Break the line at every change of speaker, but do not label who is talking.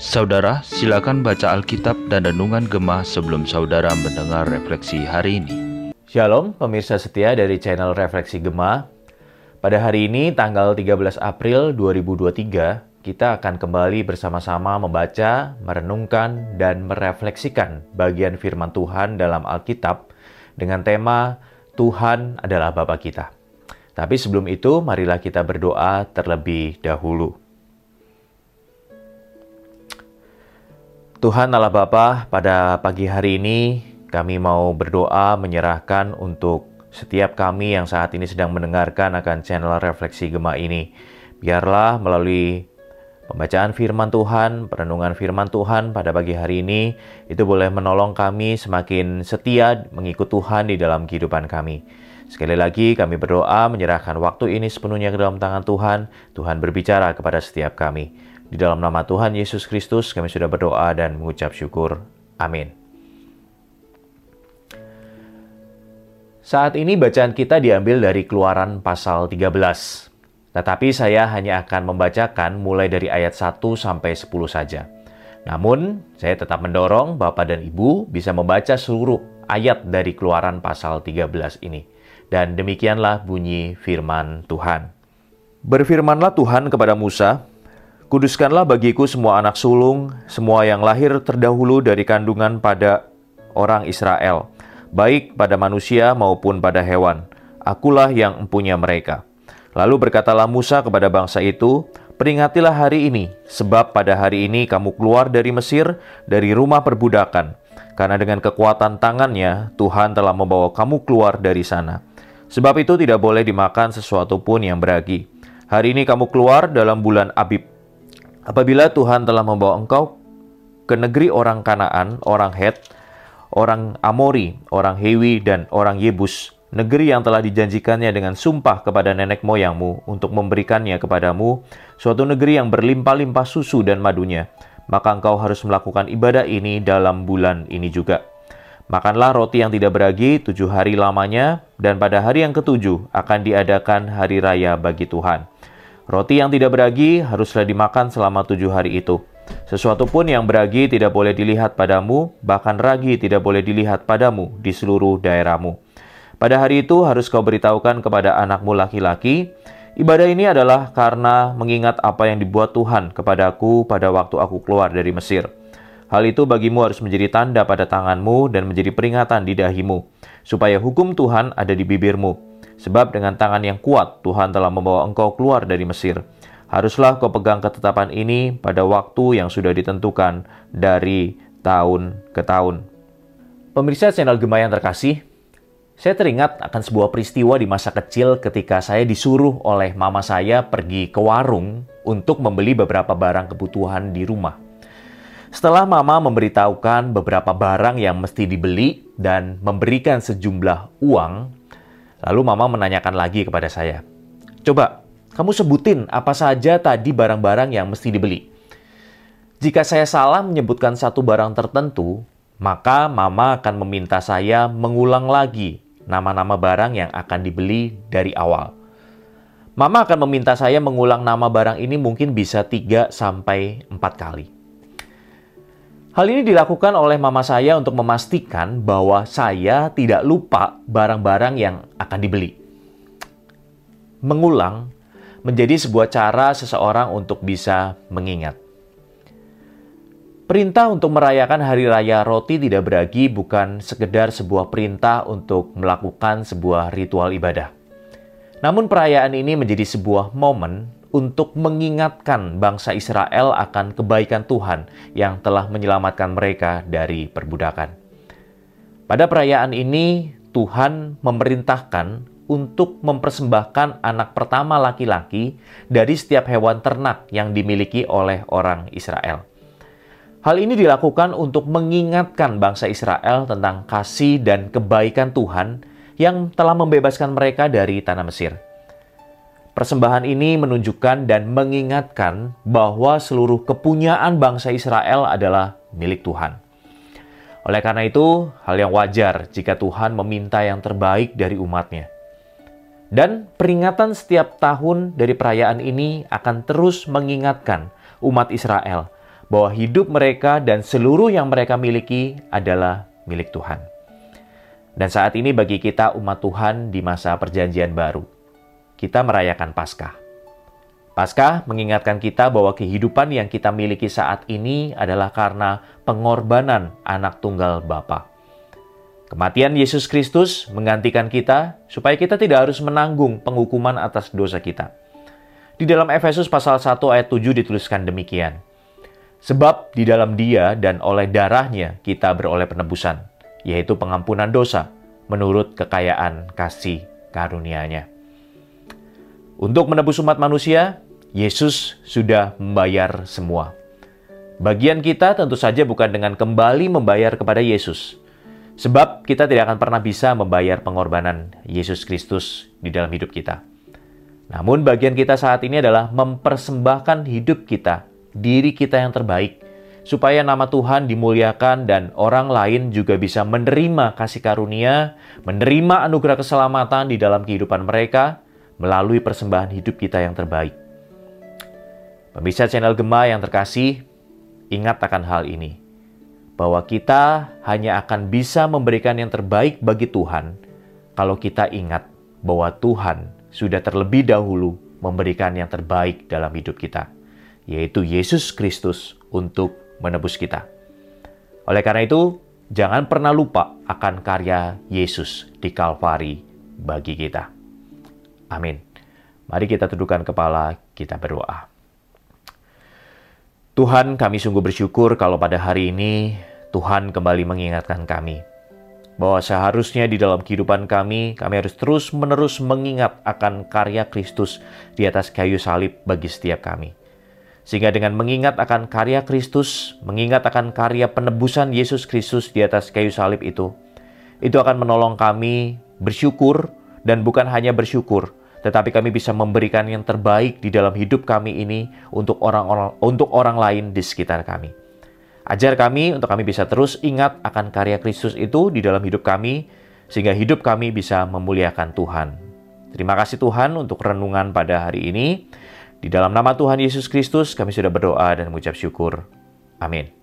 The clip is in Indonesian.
Saudara, silakan baca Alkitab dan Renungan Gemah sebelum saudara mendengar refleksi hari ini.
Shalom, pemirsa setia dari channel Refleksi Gemah. Pada hari ini, tanggal 13 April 2023, kita akan kembali bersama-sama membaca, merenungkan, dan merefleksikan bagian firman Tuhan dalam Alkitab dengan tema Tuhan adalah Bapa kita. Tapi sebelum itu, marilah kita berdoa terlebih dahulu. Tuhan Allah Bapa, pada pagi hari ini kami mau berdoa menyerahkan untuk setiap kami yang saat ini sedang mendengarkan akan channel Refleksi Gema ini. Biarlah melalui pembacaan firman Tuhan, perenungan firman Tuhan pada pagi hari ini, itu boleh menolong kami semakin setia mengikut Tuhan di dalam kehidupan kami. Sekali lagi kami berdoa menyerahkan waktu ini sepenuhnya ke dalam tangan Tuhan. Tuhan berbicara kepada setiap kami. Di dalam nama Tuhan Yesus Kristus kami sudah berdoa dan mengucap syukur. Amin. Saat ini bacaan kita diambil dari Keluaran pasal 13. Tetapi saya hanya akan membacakan mulai dari ayat 1 sampai 10 saja. Namun, saya tetap mendorong Bapak dan Ibu bisa membaca seluruh ayat dari Keluaran pasal 13 ini. Dan demikianlah bunyi firman Tuhan. Berfirmanlah Tuhan kepada Musa, Kuduskanlah bagiku semua anak sulung, semua yang lahir terdahulu dari kandungan pada orang Israel, baik pada manusia maupun pada hewan. Akulah yang empunya mereka. Lalu berkatalah Musa kepada bangsa itu, Peringatilah hari ini, sebab pada hari ini kamu keluar dari Mesir, dari rumah perbudakan. Karena dengan kekuatan tangannya, Tuhan telah membawa kamu keluar dari sana. Sebab itu tidak boleh dimakan sesuatu pun yang beragi. Hari ini kamu keluar dalam bulan Abib, Apabila Tuhan telah membawa engkau ke negeri orang Kanaan, orang Het, orang Amori, orang Hewi, dan orang Yebus, negeri yang telah dijanjikannya dengan sumpah kepada nenek moyangmu untuk memberikannya kepadamu, suatu negeri yang berlimpah-limpah susu dan madunya, maka engkau harus melakukan ibadah ini dalam bulan ini juga. Makanlah roti yang tidak beragi tujuh hari lamanya, dan pada hari yang ketujuh akan diadakan hari raya bagi Tuhan. Roti yang tidak beragi haruslah dimakan selama tujuh hari itu. Sesuatu pun yang beragi tidak boleh dilihat padamu, bahkan ragi tidak boleh dilihat padamu di seluruh daerahmu. Pada hari itu harus kau beritahukan kepada anakmu laki-laki, ibadah ini adalah karena mengingat apa yang dibuat Tuhan kepadaku pada waktu aku keluar dari Mesir. Hal itu bagimu harus menjadi tanda pada tanganmu dan menjadi peringatan di dahimu, supaya hukum Tuhan ada di bibirmu Sebab dengan tangan yang kuat Tuhan telah membawa engkau keluar dari Mesir. Haruslah kau pegang ketetapan ini pada waktu yang sudah ditentukan dari tahun ke tahun. Pemirsa channel Gema yang terkasih, saya teringat akan sebuah peristiwa di masa kecil ketika saya disuruh oleh mama saya pergi ke warung untuk membeli beberapa barang kebutuhan di rumah. Setelah mama memberitahukan beberapa barang yang mesti dibeli dan memberikan sejumlah uang, Lalu mama menanyakan lagi kepada saya, Coba, kamu sebutin apa saja tadi barang-barang yang mesti dibeli. Jika saya salah menyebutkan satu barang tertentu, maka mama akan meminta saya mengulang lagi nama-nama barang yang akan dibeli dari awal. Mama akan meminta saya mengulang nama barang ini mungkin bisa 3 sampai 4 kali. Hal ini dilakukan oleh mama saya untuk memastikan bahwa saya tidak lupa barang-barang yang akan dibeli. Mengulang menjadi sebuah cara seseorang untuk bisa mengingat. Perintah untuk merayakan hari raya roti tidak beragi bukan sekedar sebuah perintah untuk melakukan sebuah ritual ibadah. Namun perayaan ini menjadi sebuah momen untuk mengingatkan bangsa Israel akan kebaikan Tuhan yang telah menyelamatkan mereka dari perbudakan. Pada perayaan ini, Tuhan memerintahkan untuk mempersembahkan anak pertama laki-laki dari setiap hewan ternak yang dimiliki oleh orang Israel. Hal ini dilakukan untuk mengingatkan bangsa Israel tentang kasih dan kebaikan Tuhan yang telah membebaskan mereka dari tanah Mesir. Persembahan ini menunjukkan dan mengingatkan bahwa seluruh kepunyaan bangsa Israel adalah milik Tuhan. Oleh karena itu, hal yang wajar jika Tuhan meminta yang terbaik dari umatnya. Dan peringatan setiap tahun dari perayaan ini akan terus mengingatkan umat Israel bahwa hidup mereka dan seluruh yang mereka miliki adalah milik Tuhan. Dan saat ini bagi kita umat Tuhan di masa perjanjian baru, kita merayakan Paskah. Paskah mengingatkan kita bahwa kehidupan yang kita miliki saat ini adalah karena pengorbanan anak tunggal Bapa. Kematian Yesus Kristus menggantikan kita supaya kita tidak harus menanggung penghukuman atas dosa kita. Di dalam Efesus pasal 1 ayat 7 dituliskan demikian. Sebab di dalam dia dan oleh darahnya kita beroleh penebusan, yaitu pengampunan dosa, menurut kekayaan kasih karunia-Nya. Untuk menebus umat manusia, Yesus sudah membayar semua. Bagian kita tentu saja bukan dengan kembali membayar kepada Yesus, Sebab kita tidak akan pernah bisa membayar pengorbanan Yesus Kristus di dalam hidup kita. Namun bagian kita saat ini adalah mempersembahkan hidup kita, diri kita yang terbaik, supaya nama Tuhan dimuliakan dan orang lain juga bisa menerima kasih karunia, menerima anugerah keselamatan di dalam kehidupan mereka melalui persembahan hidup kita yang terbaik. Pemirsa channel Gema yang terkasih, ingat akan hal ini bahwa kita hanya akan bisa memberikan yang terbaik bagi Tuhan kalau kita ingat bahwa Tuhan sudah terlebih dahulu memberikan yang terbaik dalam hidup kita, yaitu Yesus Kristus untuk menebus kita. Oleh karena itu, jangan pernah lupa akan karya Yesus di Kalvari bagi kita. Amin. Mari kita tundukkan kepala, kita berdoa. Tuhan, kami sungguh bersyukur kalau pada hari ini Tuhan kembali mengingatkan kami bahwa seharusnya di dalam kehidupan kami, kami harus terus-menerus mengingat akan karya Kristus di atas kayu salib bagi setiap kami. Sehingga dengan mengingat akan karya Kristus, mengingat akan karya penebusan Yesus Kristus di atas kayu salib itu, itu akan menolong kami bersyukur dan bukan hanya bersyukur, tetapi kami bisa memberikan yang terbaik di dalam hidup kami ini untuk orang-orang untuk orang lain di sekitar kami. Ajar kami untuk kami bisa terus ingat akan karya Kristus itu di dalam hidup kami, sehingga hidup kami bisa memuliakan Tuhan. Terima kasih Tuhan untuk renungan pada hari ini. Di dalam nama Tuhan Yesus Kristus, kami sudah berdoa dan mengucap syukur. Amin.